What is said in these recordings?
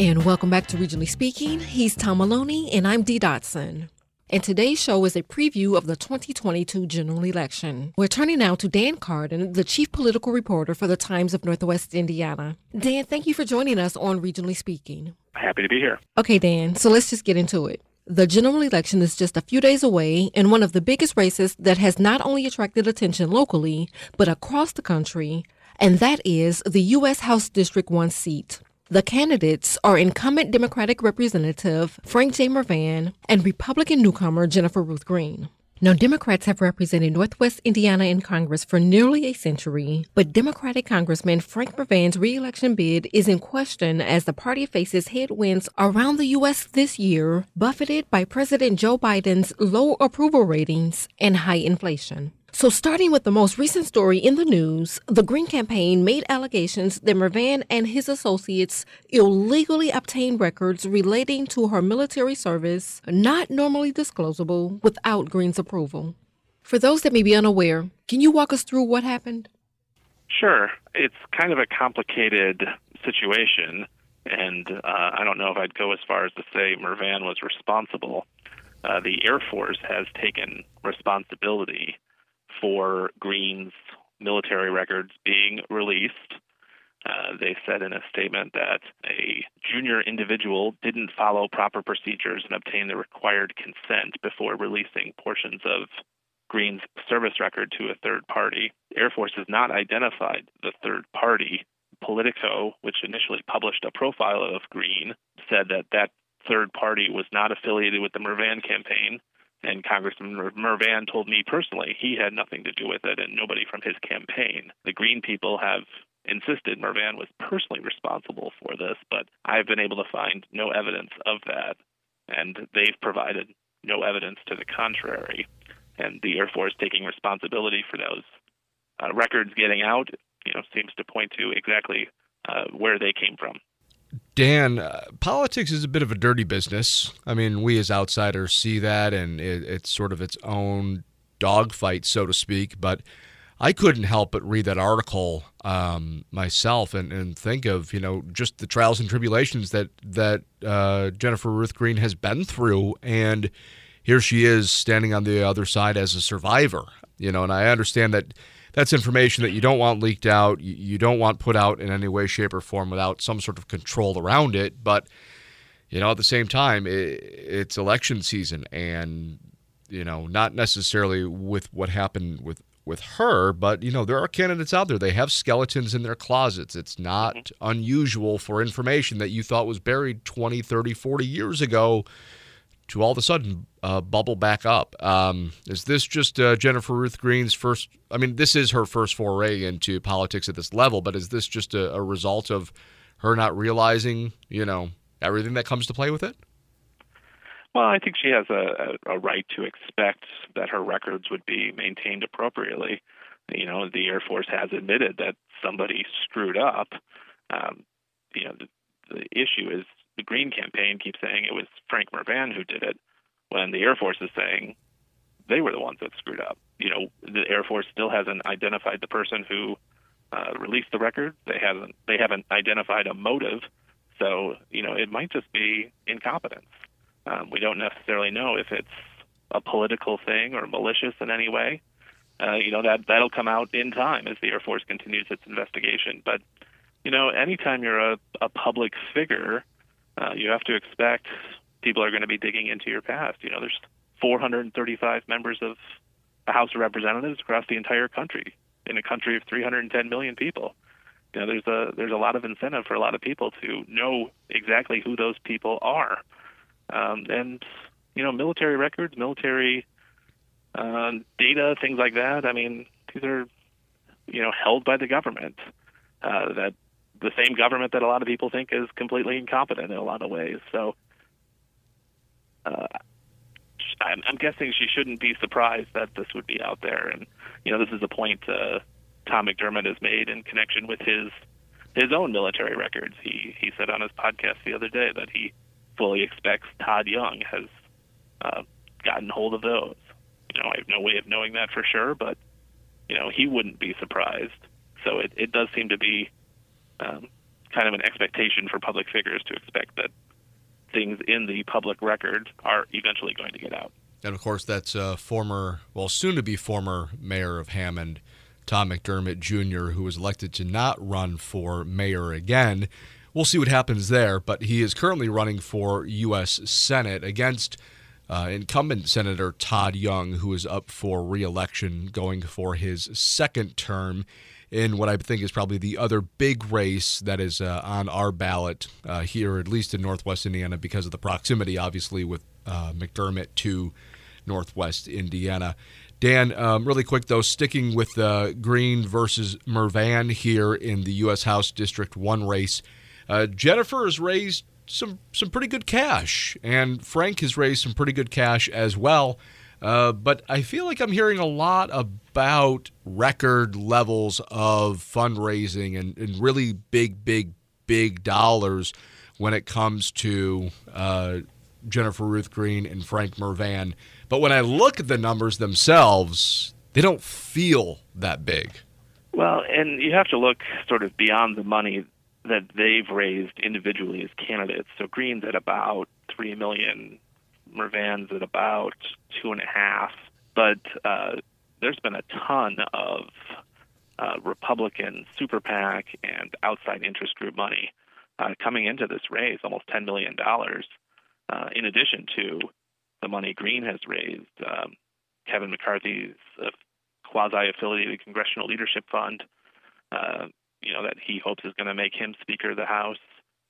And welcome back to Regionally Speaking. He's Tom Maloney, and I'm Dee Dotson. And today's show is a preview of the 2022 general election. We're turning now to Dan Carden, the chief political reporter for the Times of Northwest Indiana. Dan, thank you for joining us on Regionally Speaking. Happy to be here. Okay, Dan, so let's just get into it. The general election is just a few days away, and one of the biggest races that has not only attracted attention locally, but across the country, and that is the U.S. House District 1 seat. The candidates are incumbent Democratic Representative Frank J. Mrvan and Republican newcomer Jennifer Ruth Green. Now, Democrats have represented Northwest Indiana in Congress for nearly a century, but Democratic Congressman Frank Mrvan's reelection bid is in question as the party faces headwinds around the U.S. this year, buffeted by President Joe Biden's low approval ratings and high inflation. So, starting with the most recent story in the news, the Green campaign made allegations that Mrvan and his associates illegally obtained records relating to her military service, not normally disclosable, without Green's approval. For those that may be unaware, can you walk us through what happened? Sure. It's kind of a complicated situation, and uh, I don't know if I'd go as far as to say Mrvan was responsible. Uh, the Air Force has taken responsibility for Green's military records being released. Uh, they said in a statement that a junior individual didn't follow proper procedures and obtain the required consent before releasing portions of Green's service record to a third party. Air Force has not identified the third party. Politico, which initially published a profile of Green, said that that third party was not affiliated with the Mrvan campaign and Congressman Mrvan told me personally he had nothing to do with it and nobody from his campaign. The Green people have insisted Mrvan was personally responsible for this, but I've been able to find no evidence of that, and they've provided no evidence to the contrary. And the Air Force taking responsibility for those uh, records getting out, you know, seems to point to exactly uh, where they came from. Dan, uh, politics is a bit of a dirty business. I mean, we as outsiders see that, and it, it's sort of its own dogfight, so to speak. But I couldn't help but read that article um, myself and, and think of you know just the trials and tribulations that that uh, Jennifer Ruth Green has been through, and here she is standing on the other side as a survivor. You know, and I understand that that's information that you don't want leaked out, you don't want put out in any way, shape, or form without some sort of control around it. But you know, at the same time, it's election season, and you know, not necessarily with what happened with with her, but you know, there are candidates out there. They have skeletons in their closets. It's not mm-hmm. unusual for information that you thought was buried 20, 30, 40 years ago to all of a sudden uh, bubble back up. Um, is this just uh, Jennifer Ruth Green's first? I mean, this is her first foray into politics at this level, but is this just a, a result of her not realizing, you know, everything that comes to play with it? Well, I think she has a, a, right to expect that her records would be maintained appropriately. You know, the Air Force has admitted that somebody screwed up. Um, you know, the, the issue is the Green campaign keeps saying it was Frank Mrvan who did it, when the Air Force is saying they were the ones that screwed up. You know, the Air Force still hasn't identified the person who uh, released the record. They haven't they haven't identified a motive. So you know, it might just be incompetence. Um, we don't necessarily know if it's a political thing or malicious in any way. Uh, you know that that'll come out in time as the Air Force continues its investigation. But you know, anytime you're a, a public figure, uh, you have to expect people are going to be digging into your past. You know, there's 435 members of the House of Representatives across the entire country in a country of 310 million people. You know, there's a there's a lot of incentive for a lot of people to know exactly who those people are, um, and you know, military records, military uh, data, things like that. I mean, these are you know held by the government. Uh, that the same government that a lot of people think is completely incompetent in a lot of ways. So uh, I'm, I'm guessing she shouldn't be surprised that this would be out there. And you know, this is a point uh, Tom McDermott has made in connection with his his own military records. He he said on his podcast the other day that he fully expects Todd Young has uh, gotten hold of those. You know, I have no way of knowing that for sure, but you know, he wouldn't be surprised. So it, it does seem to be um, kind of an expectation for public figures to expect that things in the public record are eventually going to get out. And of course, that's uh, former, well, soon to be former mayor of Hammond, Tom McDermott Jr., who was elected to not run for mayor again. We'll see what happens there, but he is currently running for U.S. Senate against uh, incumbent Senator Todd Young, who is up for reelection, going for his second term in what I think is probably the other big race that is uh, on our ballot uh, here, at least in Northwest Indiana, because of the proximity, obviously, with uh, McDermott to Northwest Indiana. Dan, um, really quick though, sticking with uh, Green versus Mrvan here in the U.S. House District 1 race. Uh, Jennifer has raised some some pretty good cash, and Frank has raised some pretty good cash as well. Uh, but I feel like I'm hearing a lot about record levels of fundraising and, and really big, big, big dollars when it comes to uh, Jennifer Ruth Green and Frank Mrvan. But when I look at the numbers themselves, they don't feel that big. Well, and you have to look sort of beyond the money that they've raised individually as candidates. So Green's at about three million, Mrvan's at about two and a half. But uh, there's been a ton of uh, Republican super PAC and outside interest group money uh, coming into this race, almost $10 million, uh, in addition to the money Green has raised. Um, Kevin McCarthy's uh, quasi affiliated Congressional Leadership Fund uh, you know that he hopes is going to make him Speaker of the House.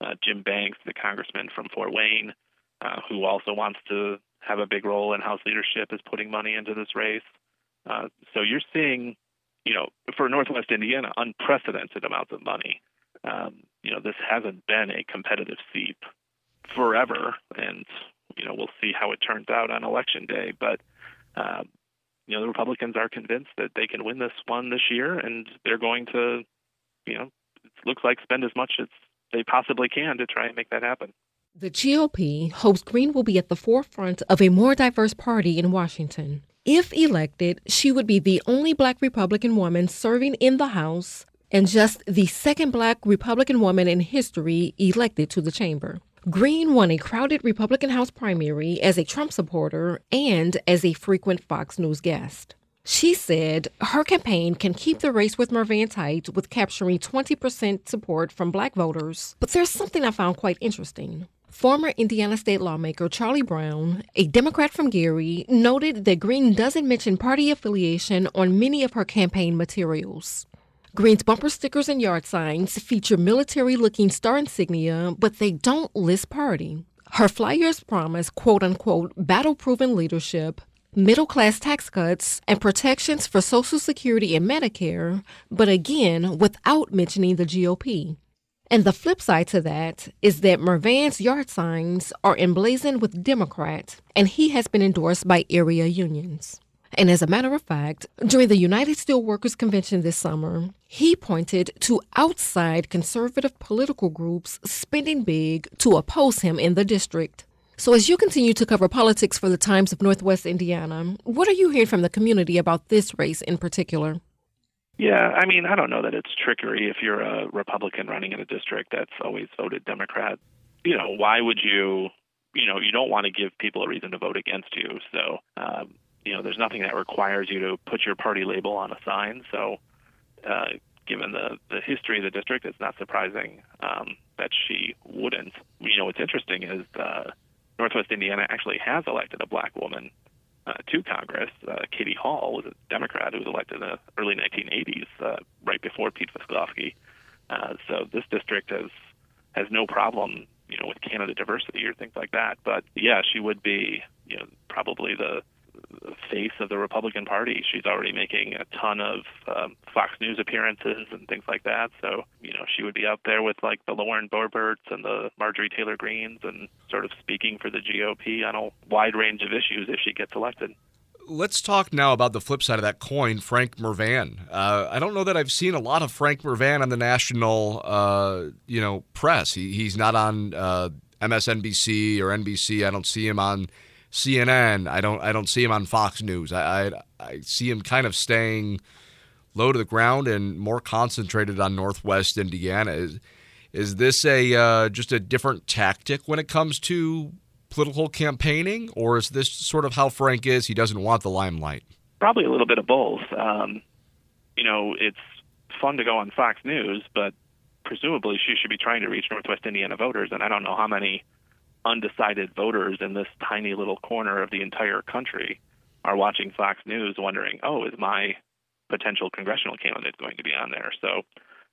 Uh, Jim Banks, the congressman from Fort Wayne, uh, who also wants to have a big role in House leadership, is putting money into this race. Uh, so you're seeing, you know, for Northwest Indiana, unprecedented amounts of money. Um, you know, this hasn't been a competitive seat forever, and you know we'll see how it turns out on election day. But um, you know, the Republicans are convinced that they can win this one this year, and they're going to you know, it looks like spend as much as they possibly can to try and make that happen. The GOP hopes Green will be at the forefront of a more diverse party in Washington. If elected, she would be the only black Republican woman serving in the House and just the second black Republican woman in history elected to the chamber. Green won a crowded Republican House primary as a Trump supporter and as a frequent Fox News guest. She said her campaign can keep the race with Mrvan tight with capturing 20% support from black voters. But there's something I found quite interesting. Former Indiana state lawmaker Charlie Brown, a Democrat from Gary, noted that Green doesn't mention party affiliation on many of her campaign materials. Green's bumper stickers and yard signs feature military looking star insignia, but they don't list party. Her flyers promise quote unquote battle proven leadership, middle class tax cuts, and protections for Social Security and Medicare, but again, without mentioning the GOP. And the flip side to that is that Mrvan's yard signs are emblazoned with Democrat, and he has been endorsed by area unions. And as a matter of fact, during the United Steelworkers Convention this summer, he pointed to outside conservative political groups spending big to oppose him in the district. So, as you continue to cover politics for the Times of Northwest Indiana, what are you hearing from the community about this race in particular? Yeah, I mean, I don't know that it's trickery if you're a Republican running in a district that's always voted Democrat. You know, why would you, you know, you don't want to give people a reason to vote against you. So, um, you know, there's nothing that requires you to put your party label on a sign. So, uh, given the, the history of the district, it's not surprising um, that she wouldn't. You know, what's interesting is, uh, Northwest Indiana actually has elected a black woman uh, to Congress. Uh, Katie Hall was a Democrat who was elected in the early 1980s, uh, right before Pete Visclosky. Uh, so this district has has no problem, you know, with candidate diversity or things like that. But yeah, she would be, you know, probably the face of the Republican Party. She's already making a ton of um, Fox News appearances and things like that. So, you know, she would be out there with like the Lauren Boeberts and the Marjorie Taylor Greens and sort of speaking for the GOP on a wide range of issues if she gets elected. Let's talk now about the flip side of that coin, Frank Mrvan. Uh, I don't know that I've seen a lot of Frank Mrvan on the national, uh, you know, press. He, he's not on uh, MSNBC or NBC. I don't see him on CNN. I don't I don't see him on Fox News. I, I, I see him kind of staying low to the ground and more concentrated on Northwest Indiana. Is Is this a uh, just a different tactic when it comes to political campaigning, or is this sort of how Frank is? He doesn't want the limelight. Probably a little bit of both. Um, you know, it's fun to go on Fox News, but presumably she should be trying to reach Northwest Indiana voters, and I don't know how many undecided voters in this tiny little corner of the entire country are watching Fox News wondering, oh, is my potential congressional candidate going to be on there? So,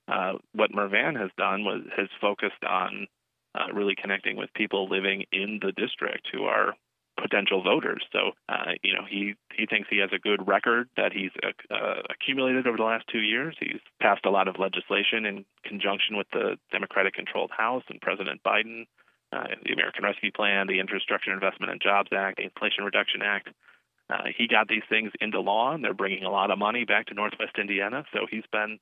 uh, what Mrvan has done was has focused on uh, really connecting with people living in the district who are potential voters. So, uh, you know, he he thinks he has a good record that he's uh, accumulated over the last two years. He's passed a lot of legislation in conjunction with the Democratic-controlled House and President Biden. Uh, the American Rescue Plan, the Infrastructure Investment and Jobs Act, the Inflation Reduction Act. Uh, he got these things into law, and they're bringing a lot of money back to Northwest Indiana. So he's been,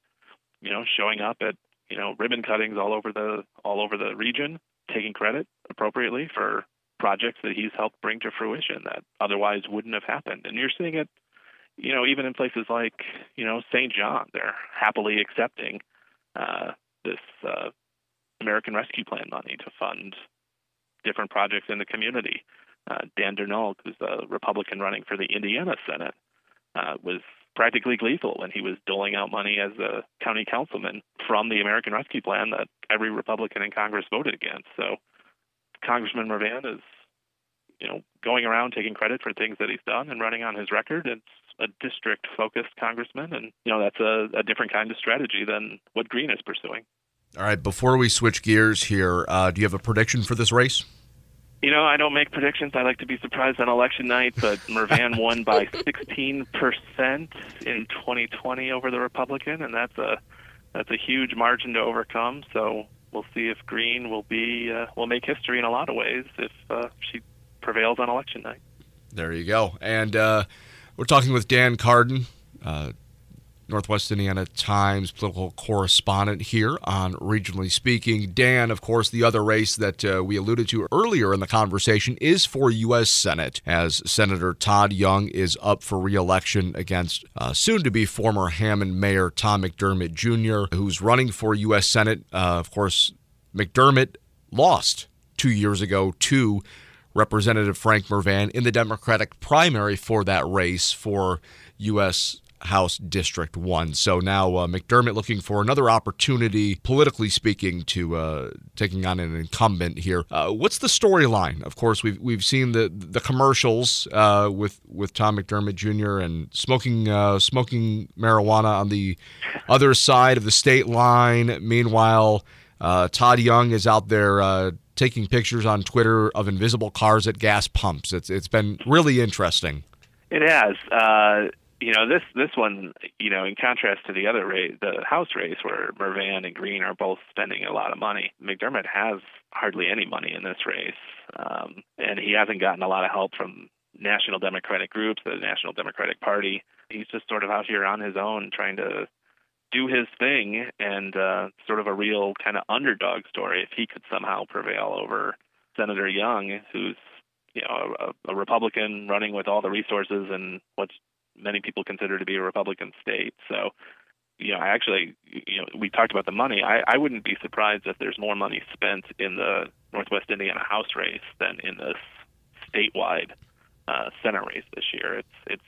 you know, showing up at you know ribbon cuttings all over the all over the region, taking credit appropriately for projects that he's helped bring to fruition that otherwise wouldn't have happened. And you're seeing it, you know, even in places like you know St. John, they're happily accepting uh, this uh, American Rescue Plan money to fund different projects in the community. Uh, Dan Dernulc, who's a Republican running for the Indiana Senate, uh, was practically gleeful when he was doling out money as a county councilman from the American Rescue Plan that every Republican in Congress voted against. So Congressman Mrvan is, you know, going around taking credit for things that he's done and running on his record. It's a district-focused congressman, and you know that's a, a different kind of strategy than what Green is pursuing. All right, before we switch gears here, uh, do you have a prediction for this race? You know, I don't make predictions. I like to be surprised on election night, but Mrvan won by 16% in 2020 over the Republican, and that's a that's a huge margin to overcome. So we'll see if Green will be uh, will make history in a lot of ways if uh, she prevails on election night. There you go. And uh, we're talking with Dan Carden, uh, Northwest Indiana Times political correspondent here on Regionally Speaking. Dan, of course, the other race that uh, we alluded to earlier in the conversation is for U.S. Senate, as Senator Todd Young is up for reelection against uh, soon to be former Hammond Mayor Tom McDermott Jr., who's running for U.S. Senate. Uh, of course, McDermott lost two years ago to Representative Frank Mrvan in the Democratic primary for that race for U.S. House District 1. So now uh, McDermott looking for another opportunity, politically speaking, to uh, taking on an incumbent here. Uh, what's the storyline? Of course, we've we've seen the the commercials uh, with with Tom McDermott Jr. and smoking uh, smoking marijuana on the other side of the state line. Meanwhile, uh, Todd Young is out there taking pictures on Twitter of invisible cars at gas pumps. It's it's been really interesting. It has. You know this this one you know in contrast to the other race the house race where Mrvan and green are both spending a lot of money McDermott has hardly any money in this race. Um, and he hasn't gotten a lot of help from national democratic groups the national democratic party. He's just sort of out here on his own trying to do his thing and uh, sort of a real kind of underdog story if he could somehow prevail over Senator Young who's you know a, a Republican running with all the resources and what's many people consider to be a Republican state. So, you know, I actually, you know, we talked about the money. I, I wouldn't be surprised if there's more money spent in the Northwest Indiana House race than in this statewide uh, Senate race this year. It's it's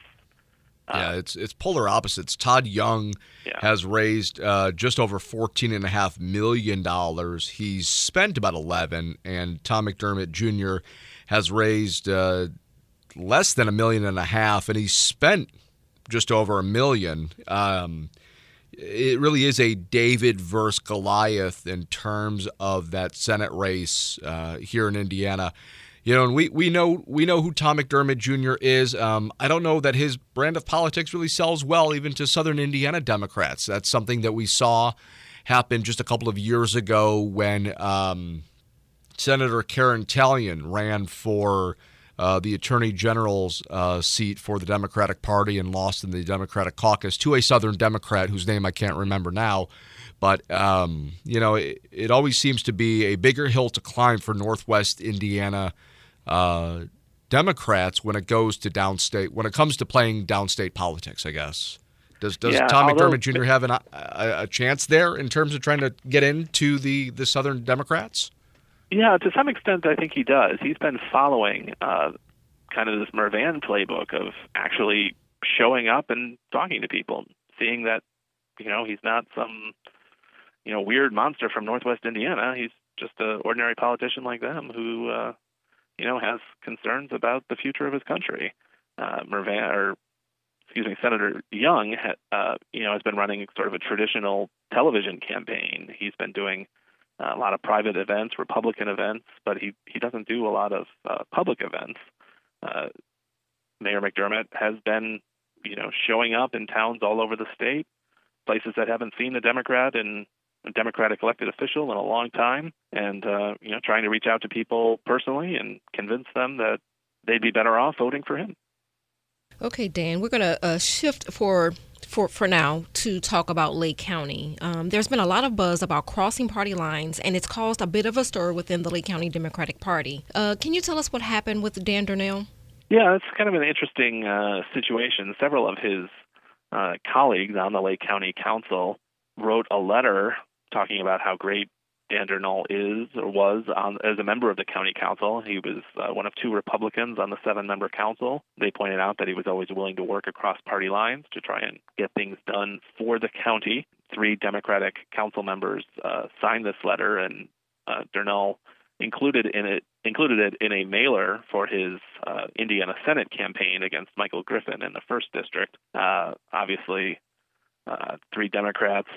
uh, yeah, it's it's polar opposites. Todd Young yeah. has raised uh, just over fourteen and a half million dollars. He's spent about eleven, and Tom McDermott Jr. has raised uh, less than a million and a half, and he spent just over a million. Um, it really is a David versus Goliath in terms of that Senate race uh, here in Indiana. You know, and we, we know we know who Tom McDermott Jr. is. Um, I don't know that his brand of politics really sells well even to Southern Indiana Democrats. That's something that we saw happen just a couple of years ago when um, Senator Karen Tallian ran for uh, the Attorney General's uh, seat for the Democratic Party and lost in the Democratic caucus to a Southern Democrat whose name I can't remember now. But, um, you know, it, it, always seems to be a bigger hill to climb for Northwest Indiana uh, Democrats when it goes to downstate, when it comes to playing downstate politics, I guess. Does does Yeah, Tom although- McDermott Jr. have an, a, a chance there in terms of trying to get into the the Southern Democrats? Yeah, to some extent, I think he does. He's been following uh, kind of this Mrvan playbook of actually showing up and talking to people, seeing that you know he's not some you know weird monster from Northwest Indiana. He's just an ordinary politician like them who uh, you know has concerns about the future of his country. Uh, Mrvan, or excuse me, Senator Young, ha- uh, you know, has been running sort of a traditional television campaign. He's been doing a lot of private events, Republican events, but he he doesn't do a lot of uh, public events. Uh, Mayor McDermott has been, you know, showing up in towns all over the state, places that haven't seen a Democrat and a Democratic elected official in a long time, and uh, you know, trying to reach out to people personally and convince them that they'd be better off voting for him. Okay, Dan, we're going to uh, shift for for for now to talk about Lake County. Um, there's been a lot of buzz about crossing party lines, and it's caused a bit of a stir within the Lake County Democratic Party. Uh, can you tell us what happened with Dan Dernulc? Yeah, it's kind of an interesting uh, situation. Several of his uh, colleagues on the Lake County Council wrote a letter talking about how great Dan is or was on, as a member of the county council. He was uh, one of two Republicans on the seven-member council. They pointed out that he was always willing to work across party lines to try and get things done for the county. Three Democratic council members uh, signed this letter, and uh, included in it included it in a mailer for his uh, Indiana Senate campaign against Michael Griffin in the first district. Uh, obviously, uh, three Democrats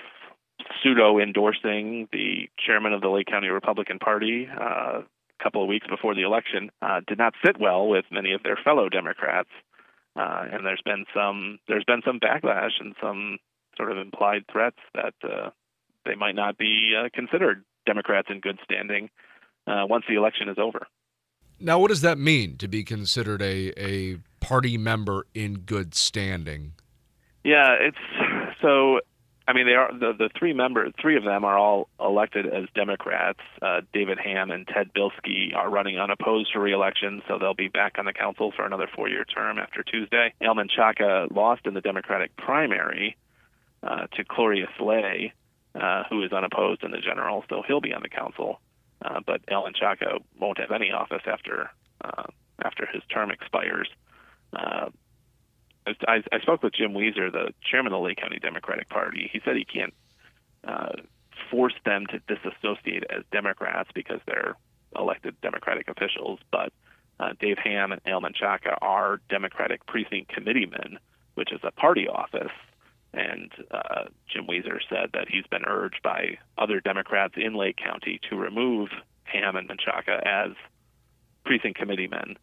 pseudo endorsing the chairman of the Lake County Republican Party uh, a couple of weeks before the election uh, did not sit well with many of their fellow Democrats, uh, and there's been some there's been some backlash and some sort of implied threats that uh, they might not be uh, considered Democrats in good standing uh, once the election is over. Now, what does that mean to be considered a a party member in good standing? Yeah, it's so. I mean, they are the the three members. Three of them are all elected as Democrats. Uh, David Hamm and Ted Bilski are running unopposed for reelection, so they'll be back on the council for another four-year term after Tuesday. El Menchaca lost in the Democratic primary uh, to Clorius Lay, uh, who is unopposed in the general, so he'll be on the council. Uh, but El Menchaca won't have any office after uh, after his term expires. Uh, I, I spoke with Jim Wieser, the chairman of the Lake County Democratic Party. He said he can't uh, force them to disassociate as Democrats because they're elected Democratic officials, but uh, Dave Hamm and Al Chaka are Democratic precinct committeemen, which is a party office. And uh, Jim Wieser said that he's been urged by other Democrats in Lake County to remove Hamm and Menchaca as precinct committeemen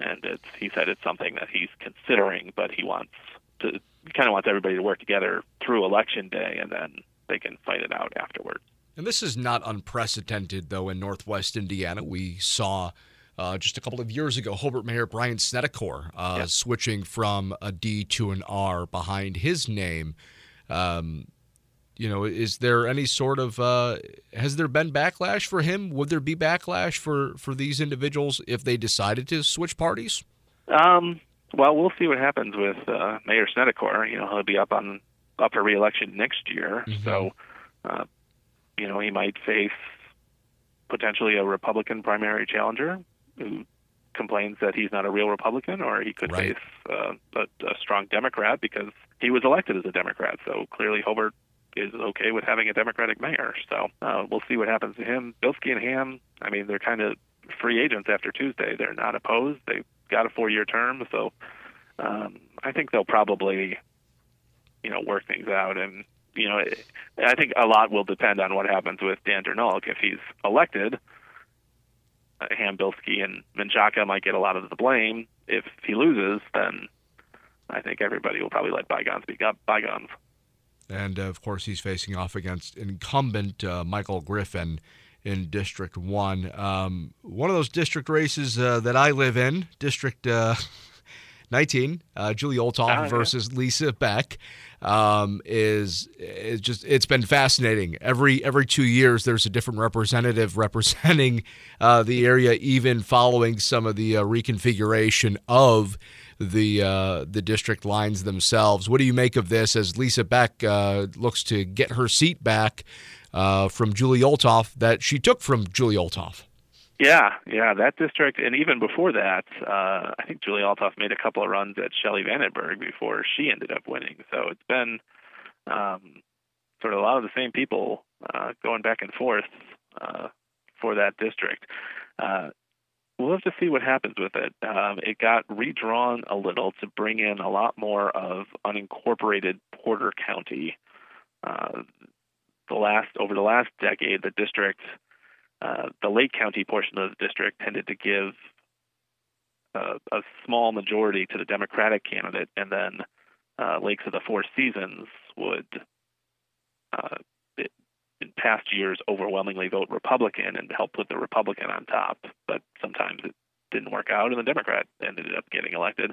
and it's he said it's something that he's considering, but he wants to he kind of wants everybody to work together through election day, and then they can fight it out afterwards. And this is not unprecedented, though, in Northwest Indiana. We saw uh, just a couple of years ago Hobart Mayor Brian Snedecor uh, Yeah. switching from a D to an R behind his name. Um, you know, is there any sort of uh, has there been backlash for him? Would there be backlash for for these individuals if they decided to switch parties? Um, well, we'll see what happens with uh, Mayor Snedecor. You know, he'll be up on up for reelection next year, Mhm. so uh, you know he might face potentially a Republican primary challenger who complains that he's not a real Republican, or he could Right. face uh, a, a strong Democrat because he was elected as a Democrat. So clearly, Hobart is okay with having a Democratic mayor. So uh, we'll see what happens to him. Bilski and Hamm, I mean, they're kind of free agents after Tuesday. They're not opposed. They've got a four-year term, so um, I think they'll probably, you know, work things out. And you know, it, I think a lot will depend on what happens with Dan Dernulc. If he's elected, uh, Hamm, Bilski, and Menchaca might get a lot of the blame. If he loses, then I think everybody will probably let bygones be bygones. And uh, of course, he's facing off against incumbent uh, Michael Griffin in District 1. Um, one of those district races uh, that I live in, District uh, 19, uh, Julie Olthoff yeah. versus Lisa Beck. Um, is is just it's been fascinating. Every every two years, there's a different representative representing uh, the area, even following some of the uh, reconfiguration of the uh, the district lines themselves. What do you make of this as Lisa Beck uh, looks to get her seat back uh, from Julie Olthoff that she took from Julie Olthoff? Yeah, yeah, that district, and even before that, uh, I think Julie Olthoff made a couple of runs at Shelli VanDenburgh before she ended up winning. So it's been um, sort of a lot of the same people uh, going back and forth uh, for that district. Uh, we'll have to see what happens with it. Um, it got redrawn a little to bring in a lot more of unincorporated Porter County. Uh, the last over the last decade, the district, uh, the Lake County portion of the district, tended to give uh, a small majority to the Democratic candidate, and then uh, Lakes of the Four Seasons would past years overwhelmingly vote Republican and help put the Republican on top, but sometimes it didn't work out, and the Democrat ended up getting elected.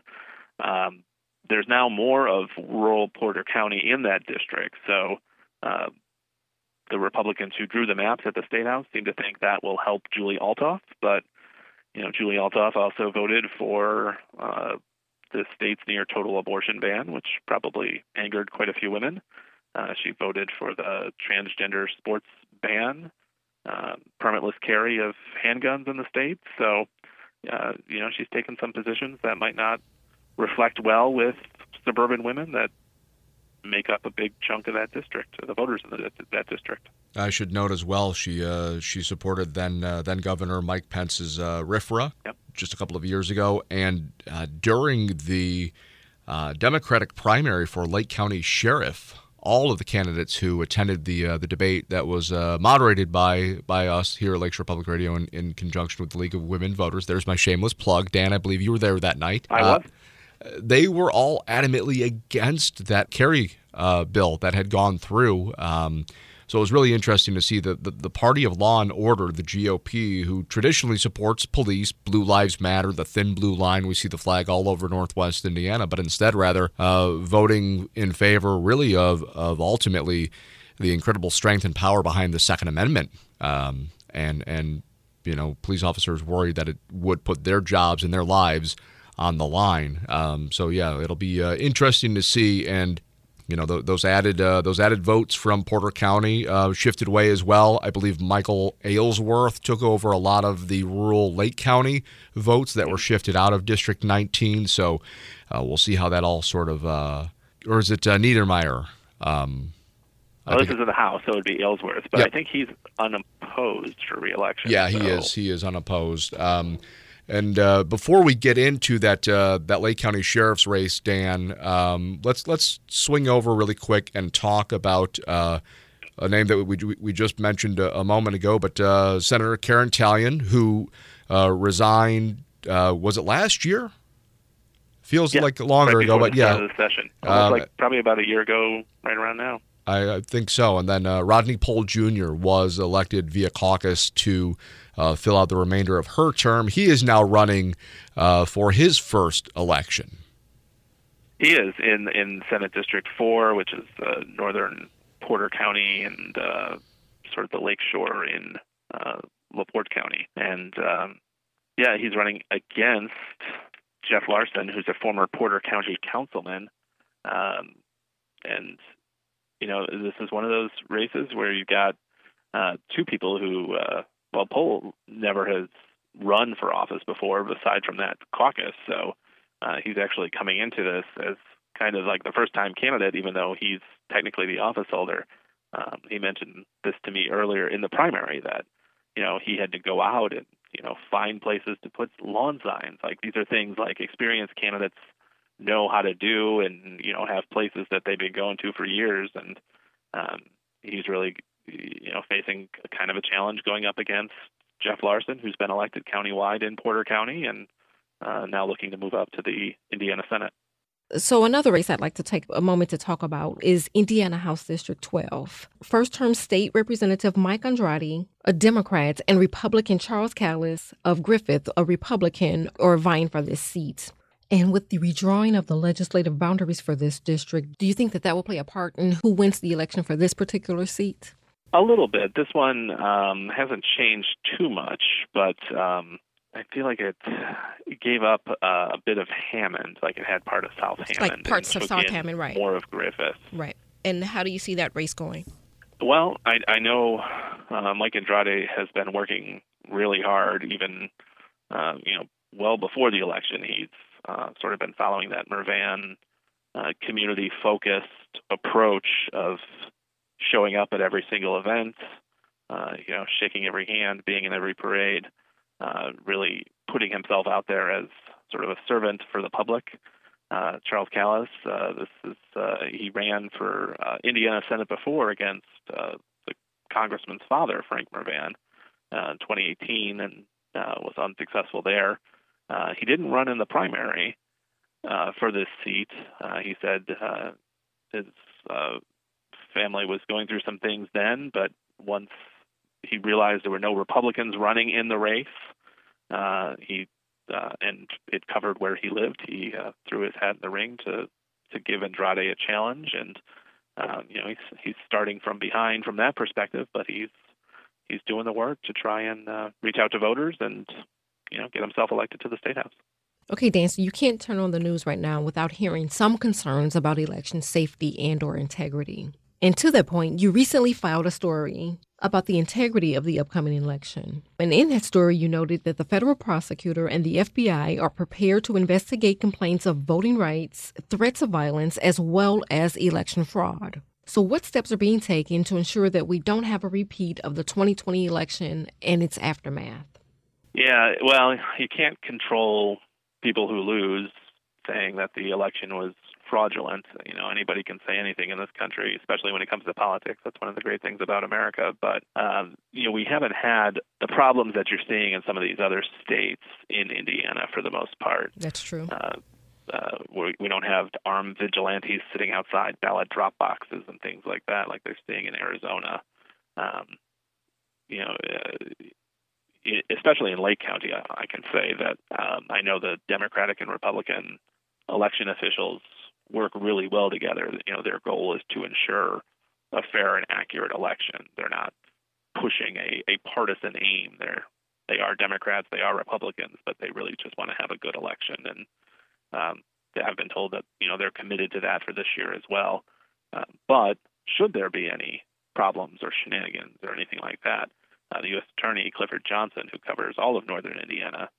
Um, there's now more of rural Porter County in that district, so uh, the Republicans who drew the maps at the state house seem to think that will help Julie Olthoff, but you know Julie Olthoff also voted for uh, the state's near total abortion ban, which probably angered quite a few women. Uh, she voted for the transgender sports ban, uh, permitless carry of handguns in the state. So, uh, you know, she's taken some positions that might not reflect well with suburban women that make up a big chunk of that district, the voters in the, that district. I should note as well, she uh, she supported then uh, then Governor Mike Pence's uh, RFRA yep. just a couple of years ago, and uh, during the uh, Democratic primary for Lake County Sheriff all of the candidates who attended the uh, the debate that was uh, moderated by by us here at Lakeshore Public Radio in, in conjunction with the League of Women Voters. There's my shameless plug, Dan. I believe you were there that night. I was. Uh, they were all adamantly against that carry uh, bill that had gone through. Um, so it was really interesting to see that the, the party of law and order, the GOP, who traditionally supports police, Blue Lives Matter, the thin blue line, we see the flag all over Northwest Indiana, but instead rather uh, voting in favor really of, of ultimately the incredible strength and power behind the Second Amendment. Um, and, and, you know, police officers worried that it would put their jobs and their lives on the line. Um, so yeah, it'll be uh, interesting to see. And you know th- those added uh, those added votes from Porter County uh, shifted away as well. I believe Michael Aylesworth took over a lot of the rural Lake County votes that were shifted out of District 19. So uh, we'll see how that all sort of uh, or is it uh, Niedermeyer? Um, well, this is in the House, so it would be Aylesworth, but yep. I think he's unopposed for reelection. Yeah, he so. is. He is unopposed. Um, and uh, before we get into that uh, that Lake County Sheriff's race, Dan, um, let's let's swing over really quick and talk about uh, a name that we we just mentioned a, a moment ago, but uh, Senator Karen Tallian, who uh, resigned, uh, was it last year? Feels yeah, like longer right ago, but yeah, the session, um, like probably about a year ago, right around now. I, I think so. And then Rodney Pol Jr. was elected via caucus to uh, fill out the remainder of her term. He is now running uh, for his first election. He is in in Senate District Four, which is uh, northern Porter County and uh, sort of the lake shore in uh, LaPorte County, and um, yeah, he's running against Jeff Larson, who's a former Porter County councilman, um, and you know this is one of those races where you've got uh, two people who uh, well, Pol never has run for office before, aside from that caucus. So uh, he's actually coming into this as kind of like the first time candidate, even though he's technically the office holder. Um, he mentioned this to me earlier in the primary that you know he had to go out and you know find places to put lawn signs. Like these are things like experienced candidates know how to do, and you know have places that they've been going to for years. And um, he's really you know, facing kind of a challenge going up against Jeff Larson, who's been elected countywide in Porter County and uh, now looking to move up to the Indiana Senate. So, another race I'd like to take a moment to talk about is Indiana House District 12. First term state representative Mike Andrade, a Democrat, and Republican Charles Kallis of Griffith, a Republican, are vying for this seat. And with the redrawing of the legislative boundaries for this district, do you think that that will play a part in who wins the election for this particular seat? A little bit. This one um, hasn't changed too much, but um, I feel like it, gave up uh, a bit of Hammond, like it had part of South Hammond, like parts of South Hammond, right? More of Griffith. Right. And how do you see that race going? Well, I, I know uh, Mike Andrade has been working really hard, even uh, you know, well before the election. He's uh, sort of been following that Mrvan uh, community-focused approach of showing up at every single event, uh, you know, shaking every hand, being in every parade, uh, really putting himself out there as sort of a servant for the public. Uh, Charles Kallis, uh, this is uh, he ran for uh, Indiana Senate before against the congressman's father, Frank Mrvan, in 2018, and was unsuccessful there. He didn't run in the primary for this seat. He said his family was going through some things then, but once he realized there were no Republicans running in the race, uh, he uh, and it covered where he lived. He uh, threw his hat in the ring to to give Andrade a challenge, and uh, you know he's he's starting from behind from that perspective, but he's he's doing the work to try and uh, reach out to voters and you know get himself elected to the state house. Okay, Dan, so you can't turn on the news right now without hearing some concerns about election safety and or integrity. And to that point, you recently filed a story about the integrity of the upcoming election. And in that story, you noted that the federal prosecutor and the FBI are prepared to investigate complaints of voting rights, threats of violence, as well as election fraud. So, what steps are being taken to ensure that we don't have a repeat of the 2020 election and its aftermath? Yeah, well, you can't control people who lose saying that the election was fraudulent. You know, anybody can say anything in this country, especially when it comes to politics. That's one of the great things about America. But um, you know, we haven't had the problems that you're seeing in some of these other states in Indiana for the most part. That's true. Uh, uh, we, we don't have armed vigilantes sitting outside ballot drop boxes and things like that, like they're seeing in Arizona. Um, you know, uh, especially in Lake County, I, I can say that um, I know the Democratic and Republican election officials work really well together. You know, their goal is to ensure a fair and accurate election. They're not pushing a, a partisan aim. They're they are Democrats, they are Republicans, but they really just want to have a good election. And um, they have been told that you know they're committed to that for this year as well. Uh, but should there be any problems or shenanigans or anything like that, uh, the U.S. Attorney Clifford Johnson, who covers all of northern Indiana,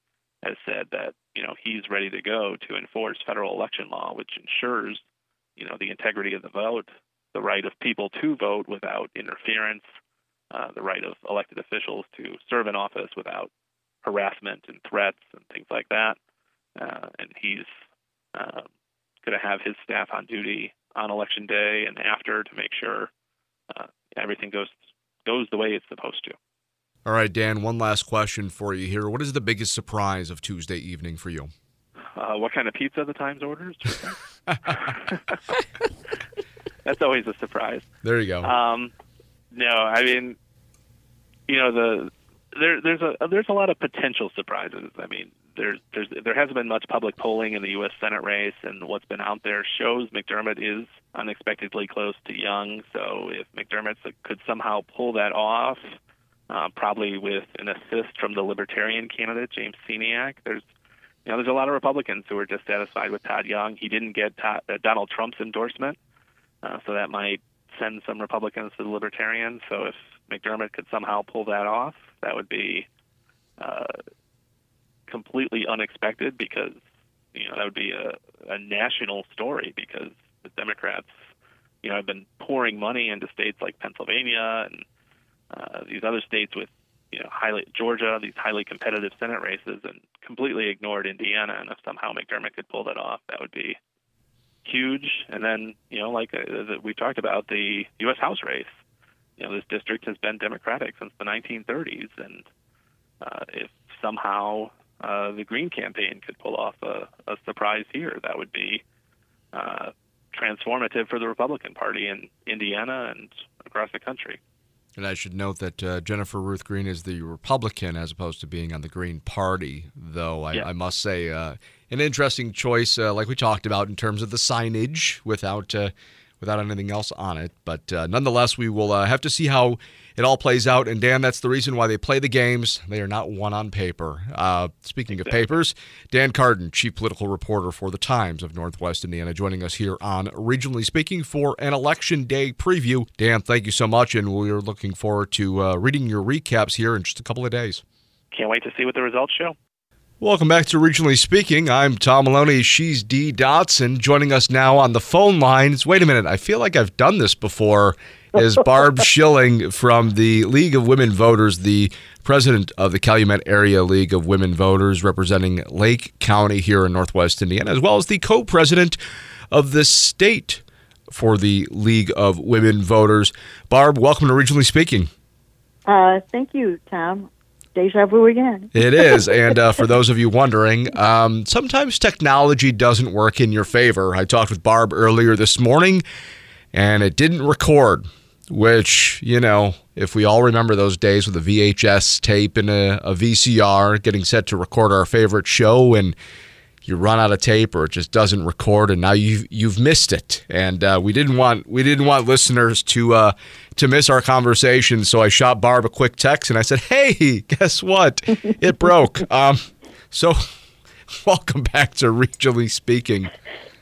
has said that you know he's ready to go to enforce federal election law, which ensures you know the integrity of the vote, the right of people to vote without interference, uh, the right of elected officials to serve in office without harassment and threats and things like that. Uh, and he's uh, going to have his staff on duty on election day and after to make sure uh, everything goes goes the way it's supposed to. All right, Dan, one last question for you here. What is the biggest surprise of Tuesday evening for you? Uh, what kind of pizza the Times orders? That's always a surprise. There you go. Um, no, I mean, you know, the there there's a there's a lot of potential surprises. I mean, there's there's there hasn't been much public polling in the U.S. Senate race, and what's been out there shows McDermott is unexpectedly close to Young. So if McDermott could somehow pull that off, uh, probably with an assist from the Libertarian candidate James Sceniak. There's, you know, there's a lot of Republicans who are dissatisfied with Todd Young. He didn't get Todd, uh, Donald Trump's endorsement, uh, so that might send some Republicans to the Libertarians. So if McDermott could somehow pull that off, that would be uh, completely unexpected because you know that would be a, a national story because the Democrats, you know, have been pouring money into states like Pennsylvania and uh, these other states with you know highly Georgia, these highly competitive Senate races, and completely ignored Indiana. And if somehow McDermott could pull that off, that would be huge. And then you know, like uh, we talked about the U.S. House race, you know, this district has been Democratic since the 1930s, and uh, if somehow uh, the Green campaign could pull off a, a surprise here, that would be uh, transformative for the Republican Party in Indiana and across the country. And I should note that uh, Jennifer Ruth Green is the Republican as opposed to being on the Green Party, though I, yeah. I must say uh, an interesting choice, uh, like we talked about in terms of the signage, without uh, without anything else on it. But uh, nonetheless, we will uh, have to see how it all plays out. And Dan, that's the reason why they play the games. They are not one on paper. Uh, speaking exactly. of papers, Dan Carden, chief political reporter for the Times of Northwest Indiana, joining us here on Regionally Speaking for an election day preview. Dan, thank you so much, and we're looking forward to uh, reading your recaps here in just a couple of days. Can't wait to see what the results show. Welcome back to Regionally Speaking. I'm Tom Maloney. She's Dee Dotson. Joining us now on the phone lines. Wait a minute. I feel like I've done this before. Is Barb Schilling from the League of Women Voters, the president of the Calumet Area League of Women Voters, representing Lake County here in Northwest Indiana, as well as the co president of the state for the League of Women Voters. Barb, welcome to Regionally Speaking. Uh, thank you, Tom deja vu again. it is. And uh, for those of you wondering, um, sometimes technology doesn't work in your favor. I talked with Barb earlier this morning, and it didn't record, which, you know, if we all remember those days with a VHS tape and a, a VCR getting set to record our favorite show and you run out of tape or it just doesn't record and now you've you've missed it. And uh, we didn't want we didn't want listeners to uh, to miss our conversation. So I shot Barb a quick text and I said hey guess what? It broke. Um, so welcome back to regionally speaking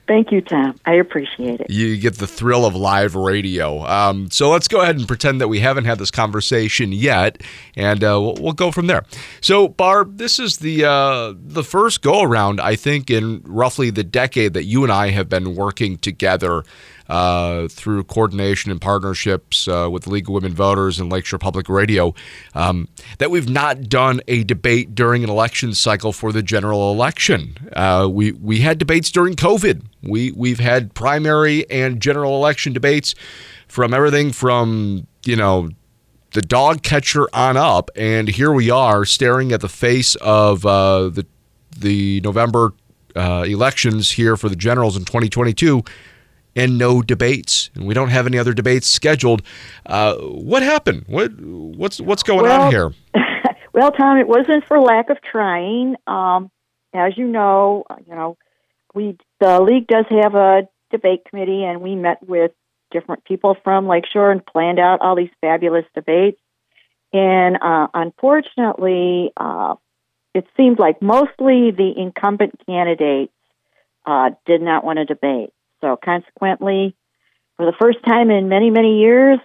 Thank you, Tom. I appreciate it. You get the thrill of live radio. Um, so let's go ahead and pretend that we haven't had this conversation yet, and uh, we'll, we'll, go from there. So, Barb, this is the uh, the first go around, I think, in roughly the decade that you and I have been working together uh, through coordination and partnerships uh, with League of Women Voters and Lakeshore Public Radio, um, that we've not done a debate during an election cycle for the general election. Uh, we we had debates during COVID. We we've had primary and general election debates from everything from you know the dog catcher on up, and here we are staring at the face of uh, the the November uh, elections here for the generals in 2022 and no debates. And we don't have any other debates scheduled. Uh, what happened? What what's what's going well, on here? well, Tom, it wasn't for lack of trying. Um, as you know, you know, we the league does have a debate committee, and we met with different people from Lakeshore and planned out all these fabulous debates. And uh, unfortunately, uh, it seemed like mostly the incumbent candidates uh, did not want to debate. So consequently, for the first time in many, many years,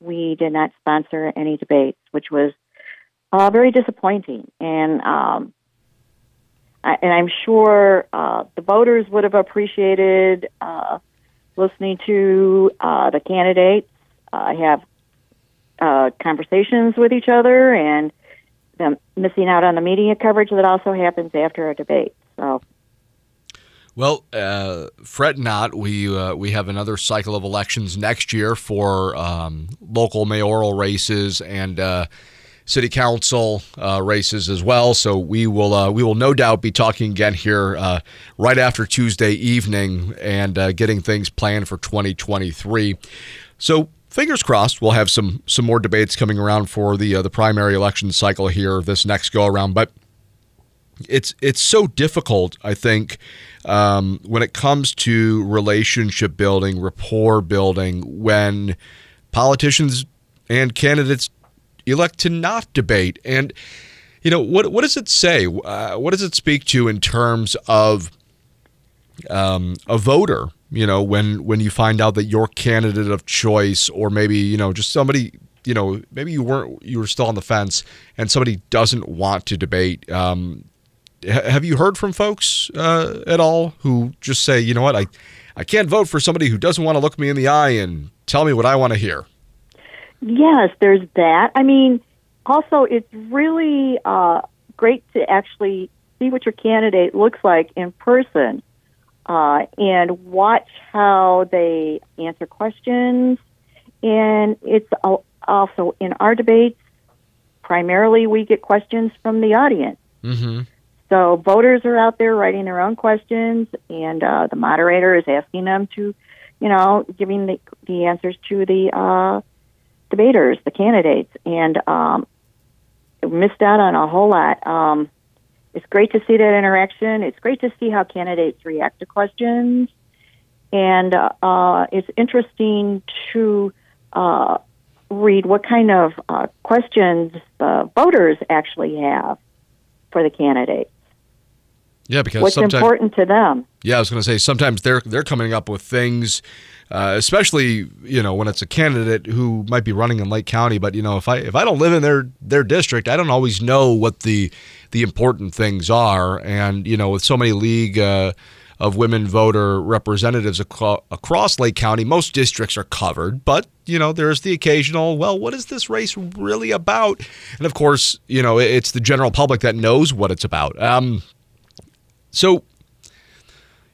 we did not sponsor any debates, which was uh, very disappointing. And um, I, and I'm sure uh, the voters would have appreciated uh, listening to uh, the candidates have uh, conversations with each other and them missing out on the media coverage that also happens after a debate. So well, uh, fret not. We uh, we have another cycle of elections next year for um, local mayoral races and uh, city council uh, races as well. So we will uh, we will no doubt be talking again here uh, right after Tuesday evening and getting things planned for 2023. So fingers crossed, we'll have some some more debates coming around for the the primary election cycle here this next go around, but it's it's so difficult, I think, um, when it comes to relationship building, rapport building, when politicians and candidates elect to not debate. And you know what what does it say? Uh, what does it speak to in terms of um, a voter? You know, when when you find out that your candidate of choice, or maybe you know just somebody you know maybe you weren't you were still on the fence and somebody doesn't want to debate um, have you heard from folks uh, at all who just say, you know what, I, I can't vote for somebody who doesn't want to look me in the eye and tell me what I want to hear? Yes, there's that. I mean, also, it's really uh, great to actually see what your candidate looks like in person uh, and watch how they answer questions. And it's also in our debates, primarily we get questions from the audience. Mm-hmm. So voters are out there writing their own questions, and uh, the moderator is asking them to, you know, giving the, the answers to the uh, debaters, the candidates, and um, missed out on a whole lot. Um, it's great to see that interaction. It's great to see how candidates react to questions, and uh, it's interesting to uh, read what kind of uh, questions the voters actually have for the candidates. Yeah, because what's important to them. Yeah, I was going to say sometimes they're they're coming up with things, uh, especially you know when it's a candidate who might be running in Lake County. But you know if I if I don't live in their their district, I don't always know what the the important things are. And you know with so many league. Uh, of women voter representatives ac- across Lake County. Most districts are covered, but you know there's the occasional. Well, what is this race really about? And of course, you know it's the general public that knows what it's about. Um, so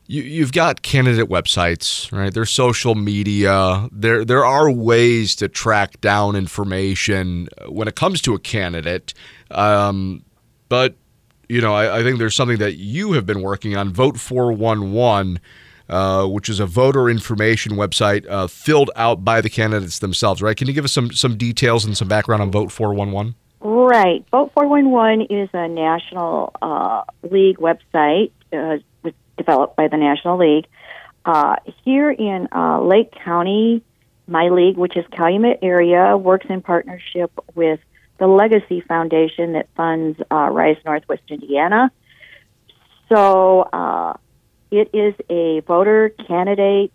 you, you've got candidate websites, right? There's social media. There there are ways to track down information when it comes to a candidate. Um, but you know, I, I, think there's something that you have been working on, Vote 411, uh, which is a voter information website uh, filled out by the candidates themselves, right? Can you give us some some details and some background on Vote 411? Right. Vote 411 is a National uh, League website uh, was developed by the National League. Uh, here in uh, Lake County, my league, which is Calumet area, works in partnership with the Legacy Foundation that funds uh, Rise Northwest Indiana. So uh, it is a voter candidate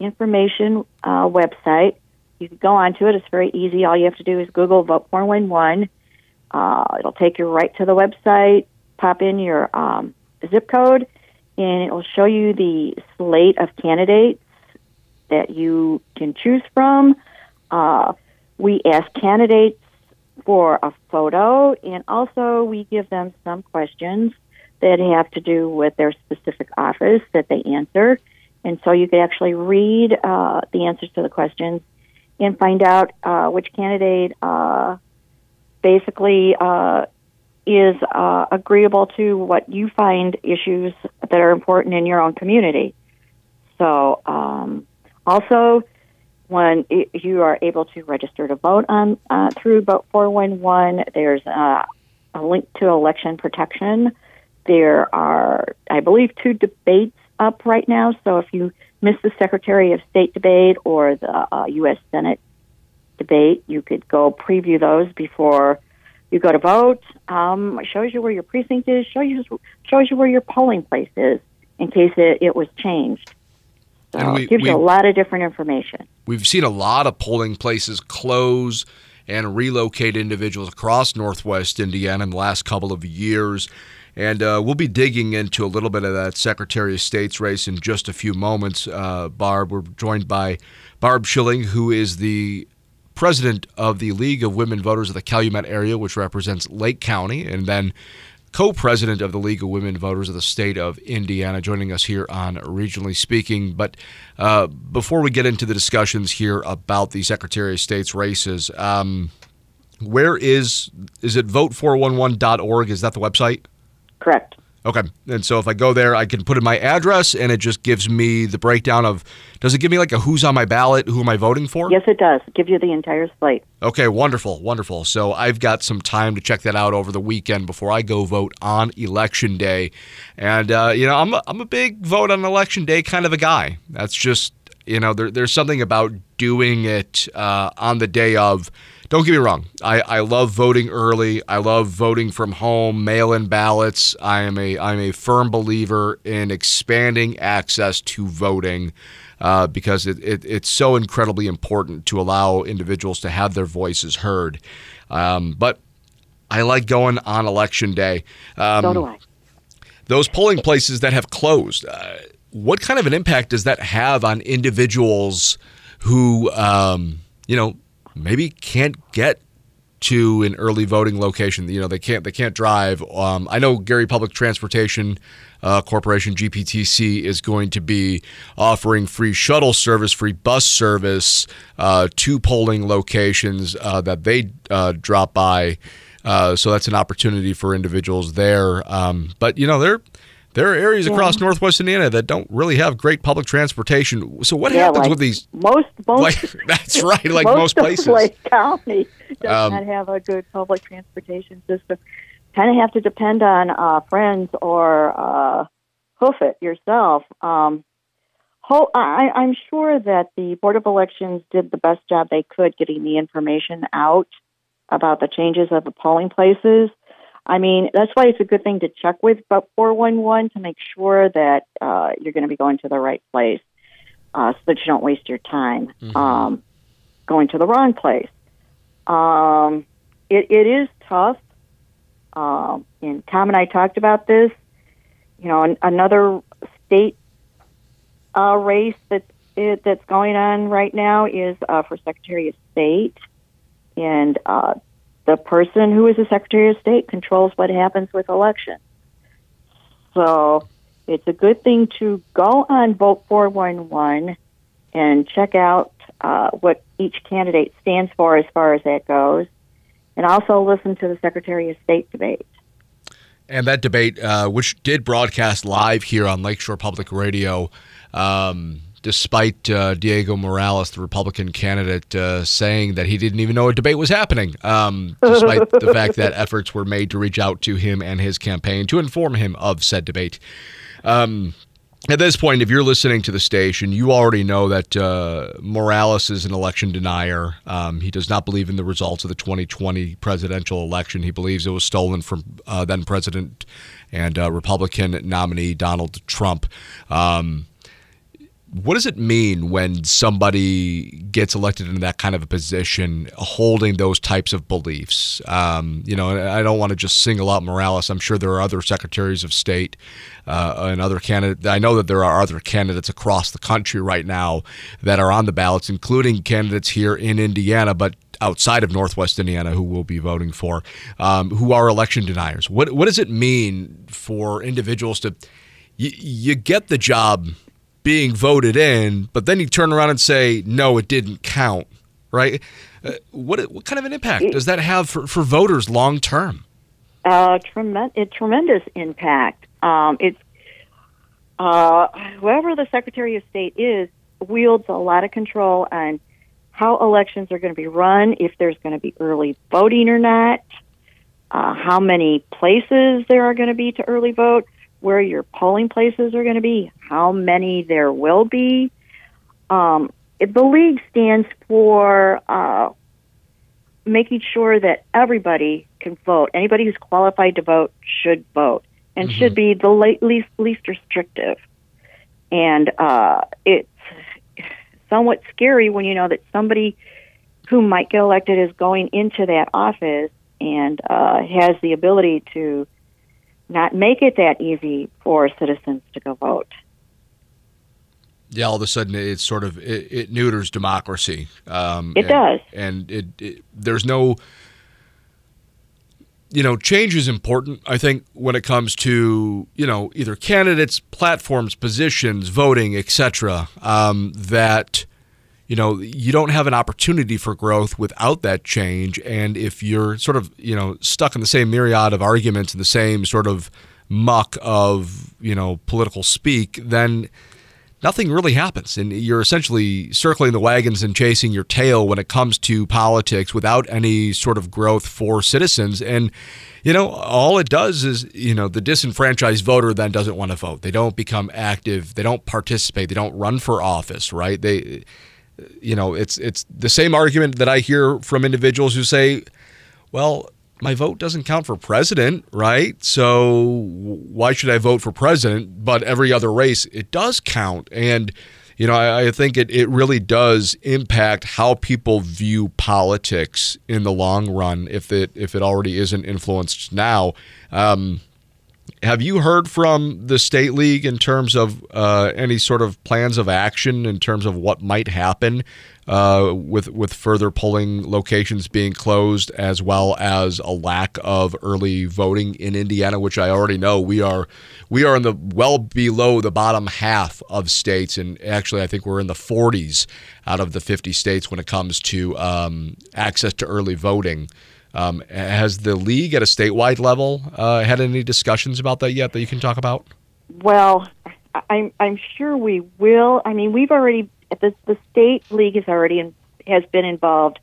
information website. You can go onto it. It's very easy. All you have to do is Google Vote 411 uh, it'll take you right to the website, pop in your um, zip code, and it will show you the slate of candidates that you can choose from. Uh, we ask candidates for a photo, and also we give them some questions that have to do with their specific office that they answer. And so you can actually read uh, the answers to the questions and find out uh, which candidate uh, basically uh, is uh, agreeable to what you find issues that are important in your own community. So, um, also, when you are able to register to vote on uh, through Vote 411, there's uh, a link to election protection. There are, I believe, two debates up right now. So if you miss the Secretary of State debate or the uh, U.S. Senate debate. You could go preview those before you go to vote. Um, shows you where your precinct is. Shows you shows you where your polling place is in case it, it was changed. So we, it gives we, you a lot of different information. We've seen a lot of polling places close and relocate individuals across Northwest Indiana in the last couple of years. And uh, we'll be digging into a little bit of that Secretary of State's race in just a few moments. Uh, Barb, we're joined by Barb Schilling, who is the president of the League of Women Voters of the Calumet area, which represents Lake County, and then co president of the League of Women Voters of the state of Indiana, joining us here on Regionally Speaking. But uh, before we get into the discussions here about the Secretary of State's races, um, where is is it vote411.org? Is that the website? Correct. Okay. And so if I go there, I can put in my address and it just gives me the breakdown of does it give me like a who's on my ballot, who am I voting for? Yes, it does. Give you the entire slate. Okay, wonderful, wonderful. So I've got some time to check that out over the weekend before I go vote on election day. And uh, you know, I'm a, I'm a big vote on election day kind of a guy. That's just, you know, there, there's something about doing it uh, on the day of don't get me wrong. I, I love voting early. I love voting from home, mail-in ballots. I am a I'm a firm believer in expanding access to voting uh, because it, it, it's so incredibly important to allow individuals to have their voices heard. Um, but I like going on election day. Um, so do I. Those polling places that have closed. Uh, what kind of an impact does that have on individuals who, um, you know, maybe can't get to an early voting location. You know, they can't they can't drive. Um, I know Gary Public Transportation uh, Corporation (GPTC) is going to be offering free shuttle service, free bus service uh, to polling locations uh, that they uh, drop by. Uh, so that's an opportunity for individuals there. Um, but you know, they're there are areas yeah. across Northwest Indiana that don't really have great public transportation. So what yeah, happens like with these? Most, most like, that's right. Like most, most places, Lake County does um, not have a good public transportation system. Kind of have to depend on uh, friends or uh, hoof it yourself. Um, ho- I, I'm sure that the Board of Elections did the best job they could getting the information out about the changes of the polling places. I mean, that's why it's a good thing to check with Vote 411 to make sure that uh, you're going to be going to the right place uh, so that you don't waste your time Mm-hmm. um, going to the wrong place. Um, it, it is tough. Um, and Tom and I talked about this. You know, an, another state uh, race that's it, that's going on right now is uh, for Secretary of State, and uh, the person who is the Secretary of State controls what happens with elections. So it's a good thing to go on Vote 411 and check out uh, what each candidate stands for as far as that goes, and also listen to the Secretary of State debate. And that debate, uh, which did broadcast live here on Lakeshore Public Radio, um, despite uh, Diego Morales, the Republican candidate, uh, saying that he didn't even know a debate was happening, um, despite the fact that efforts were made to reach out to him and his campaign to inform him of said debate. Um, at this point, if you're listening to the station, you already know that uh, Morales is an election denier. Um, he does not believe in the results of the 2020 presidential election. He believes it was stolen from uh, then President and uh, Republican nominee Donald Trump. Um, what does it mean when somebody gets elected into that kind of a position holding those types of beliefs um, you know i don't want to just single out morales i'm sure there are other secretaries of state uh, and other candidates i know that there are other candidates across the country right now that are on the ballots including candidates here in indiana but outside of Northwest Indiana who will be voting for, um, who are election deniers. What what does it mean for individuals to you, you get the job being voted in, but then you turn around and say, no, it didn't count, right? Uh, what what kind of an impact does that have for, for voters long term? Uh, tremendous, a tremendous impact. Um, it's uh, whoever the Secretary of State is wields a lot of control on how elections are going to be run, if there's going to be early voting or not, uh, how many places there are going to be to early vote, where your polling places are going to be, how many there will be. Um, it- the league stands for uh, making sure that everybody can vote. Anybody who's qualified to vote should vote and should be the la- least least restrictive. And uh, it's somewhat scary when you know that somebody who might get elected is going into that office and uh, has the ability to not make it that easy for citizens to go vote. Yeah, all of a sudden it's sort of it, it neuters democracy. Um, It and, does. and it, it there's no. You know, change is important. I think when it comes to you know either candidates, platforms, positions, voting, etc. Um, that you know you don't have an opportunity for growth without that change. And if you're sort of you know stuck in the same myriad of arguments and the same sort of muck of you know political speak then nothing really happens. And you're essentially circling the wagons and chasing your tail when it comes to politics without any sort of growth for citizens. And you know all it does is you know the disenfranchised voter then doesn't want to vote. They don't become active. They don't participate. They don't run for office right? They you know, it's it's the same argument that I hear from individuals who say, "Well, my vote doesn't count for president, right? So why should I vote for president? But every other race, it does count." And you know, I, I think it, it really does impact how people view politics in the long run, if it if it already isn't influenced now. Um, have you heard from the state league in terms of uh, any sort of plans of action in terms of what might happen uh, with with further polling locations being closed, as well as a lack of early voting in Indiana, which I already know we are we are in the well below the bottom half of states, and actually I think we're in the 40s out of the 50 states when it comes to um, access to early voting. Um, has the league at a statewide level uh, had any discussions about that yet that you can talk about? Well, I'm I'm sure we will. I mean, we've already the the state league has already in, has been involved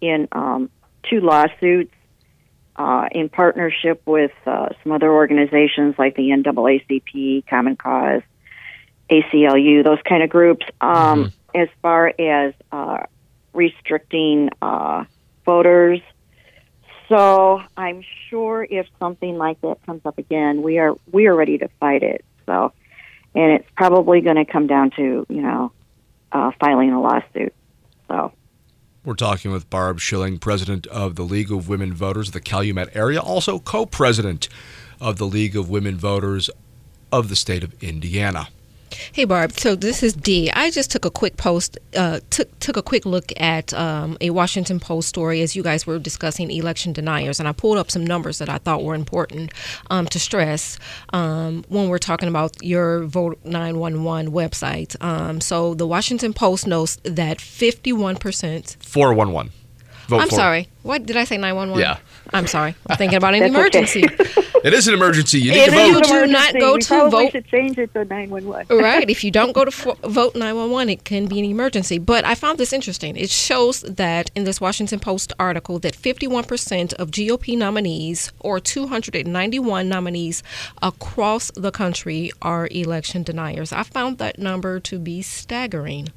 in um, two lawsuits uh, in partnership with uh, some other organizations like the NAACP, Common Cause, ACLU, those kind of groups, um, mm-hmm. as far as uh, restricting uh, voters. So I'm sure if something like that comes up again, we are we are ready to fight it. So, and it's probably going to come down to you know uh, filing a lawsuit. So. We're talking with Barb Schilling, president of the League of Women Voters of the Calumet area, also co president of the League of Women Voters of the state of Indiana. Hey Barb, so this is Dee. I just took a quick post, uh, took took a quick look at um, a Washington Post story as you guys were discussing election deniers, and I pulled up some numbers that I thought were important um, to stress um, when we're talking about your Vote 911 website. Um, so the Washington Post notes that 51 percent 411. Vote I'm for. sorry. What did I say? 911. Yeah. I'm sorry. I'm thinking about an emergency. it is an emergency. You need if to vote. If you do not go to probably vote, should change it to 911. right. If you don't go to fo- vote 911, it can be an emergency. But I found this interesting. It shows that in this Washington Post article that 51% of GOP nominees, or 291 nominees across the country, are election deniers. I found that number to be staggering.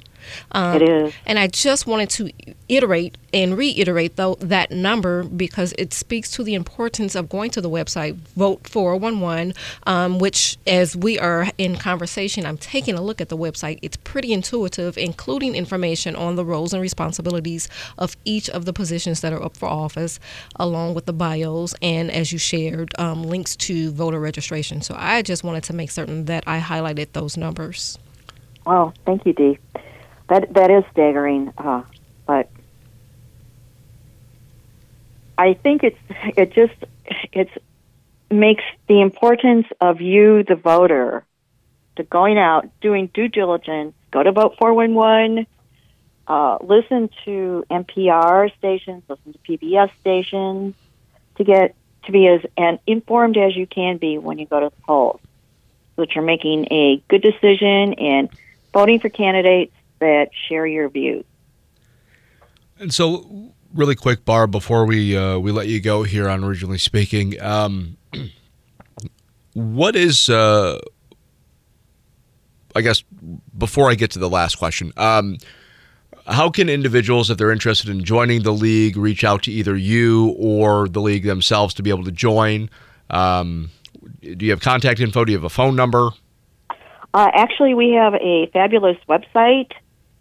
Um, it is. And I just wanted to iterate and reiterate though that number because it speaks to the importance of going to the website vote 411 um, which as we are in conversation i'm taking a look at the website. It's pretty intuitive including information on the roles and responsibilities of each of the positions that are up for office along with the bios and as you shared um, links to voter registration. So i just wanted to make certain that i highlighted those numbers. Well thank you dee that that is staggering. Uh, but I think it's it just it's makes the importance of you, the voter, to going out, doing due diligence, go to Vote 411, uh, listen to NPR stations, listen to PBS stations, to get to be as and informed as you can be when you go to the polls, so that you're making a good decision and voting for candidates that share your views. And so, really quick, Barb, before we uh, we let you go here on Regionally Speaking, um, what is uh, I guess before I get to the last question, um, how can individuals, if they're interested in joining the league, reach out to either you or the league themselves to be able to join? Um, do you have contact info? Do you have a phone number? Uh, actually, we have a fabulous website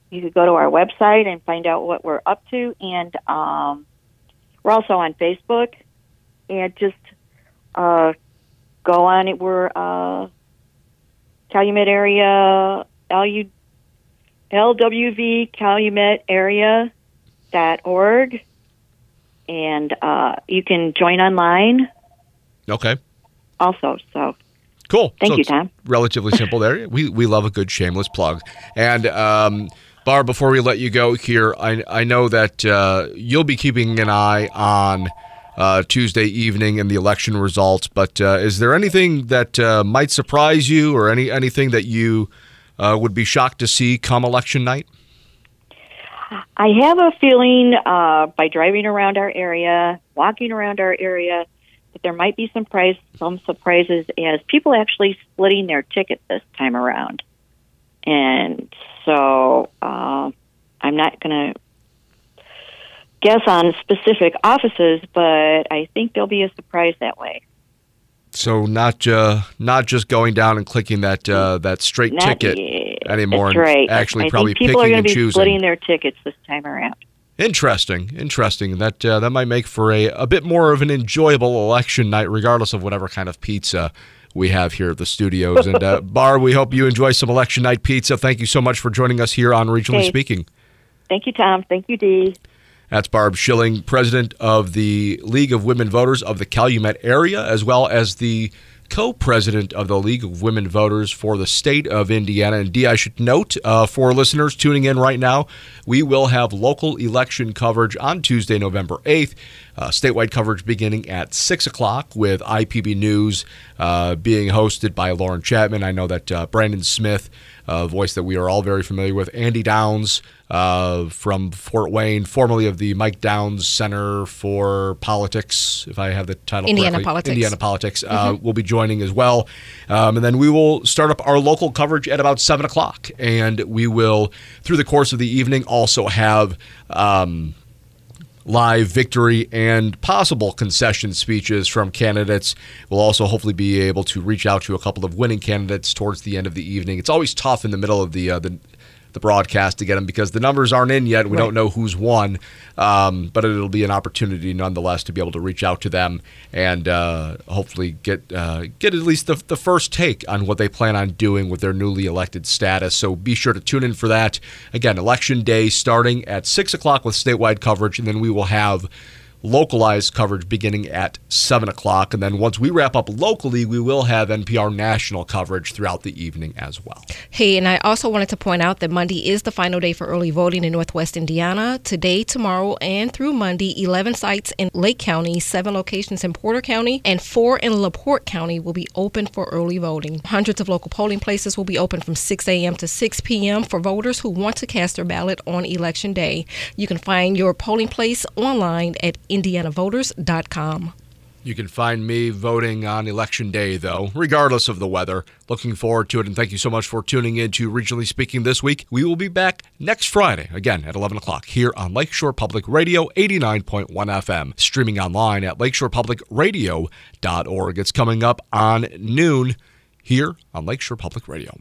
you could go to our website and find out what we're up to. And um, we're also on Facebook. And just uh, go on it. We're uh, Calumet area, LU, LWV Calumet area dot org. And uh, you can join online. Okay. Also, so Cool. Thank so you, Tom. Relatively simple there. We we love a good shameless plug. And um, Barb, before we let you go here, I, I know that uh, you'll be keeping an eye on uh, Tuesday evening and the election results, but uh, is there anything that uh, might surprise you or any anything that you uh, would be shocked to see come election night? I have a feeling uh, by driving around our area, walking around our area, that there might be some price, some surprises as people actually splitting their ticket this time around. And so uh, I'm not going to guess on specific offices, but I think there'll be a surprise that way. So not uh, not just going down and clicking that uh, that straight not, ticket anymore, right. actually I probably people picking are and be choosing. Splitting their tickets this time around. Interesting, interesting. That uh, that might make for a, a bit more of an enjoyable election night, regardless of whatever kind of pizza we have here at the studios. And uh, Bar, we hope you enjoy some election night pizza. Thank you so much for joining us here on Regionally okay. Speaking. Thank you, Tom. Thank you, Dee. That's Barb Schilling, president of the League of Women Voters of the Calumet area, as well as the co president of the League of Women Voters for the state of Indiana. And Dee, I should note uh, for listeners tuning in right now, we will have local election coverage on Tuesday, November 8th. Uh, statewide coverage beginning at 6 o'clock with IPB News uh, being hosted by Lauren Chapman. I know that uh, Brandon Smith a voice that we are all very familiar with, Andy Downs uh, from Fort Wayne, formerly of the Mike Downs Center for Politics, if I have the title Indiana correctly. Politics. Indiana Politics uh, will be joining as well. Um, and then we will start up our local coverage at about 7 o'clock. And we will, through the course of the evening, also have. Um, live victory and possible concession speeches from candidates. We'll also hopefully be able to reach out to a couple of winning candidates towards the end of the evening. It's always tough in the middle of the uh, the the broadcast to get them because the numbers aren't in yet. We Right. don't know who's won, um, but it'll be an opportunity nonetheless to be able to reach out to them and uh, hopefully get uh, get at least the, the first take on what they plan on doing with their newly elected status. So be sure to tune in for that. Again, election day starting at six o'clock with statewide coverage, and then we will have localized coverage beginning at 7 o'clock. And then once we wrap up locally, we will have NPR national coverage throughout the evening as well. Hey, and I also wanted to point out that Monday is the final day for early voting in Northwest Indiana. Today, tomorrow, and through Monday, 11 sites in Lake County, seven locations in Porter County, and four in LaPorte County will be open for early voting. Hundreds of local polling places will be open from 6 a.m. to 6 p.m. for voters who want to cast their ballot on Election Day. You can find your polling place online at indianavoters.com. You can find me voting on election day, though, regardless of the weather. Looking forward to it, and thank you so much for tuning in to Regionally Speaking this week. We will be back next Friday, again at 11 o'clock, here on Lakeshore Public Radio 89.1 FM, streaming online at lakeshorepublicradio.org. It's coming up on noon here on Lakeshore Public Radio.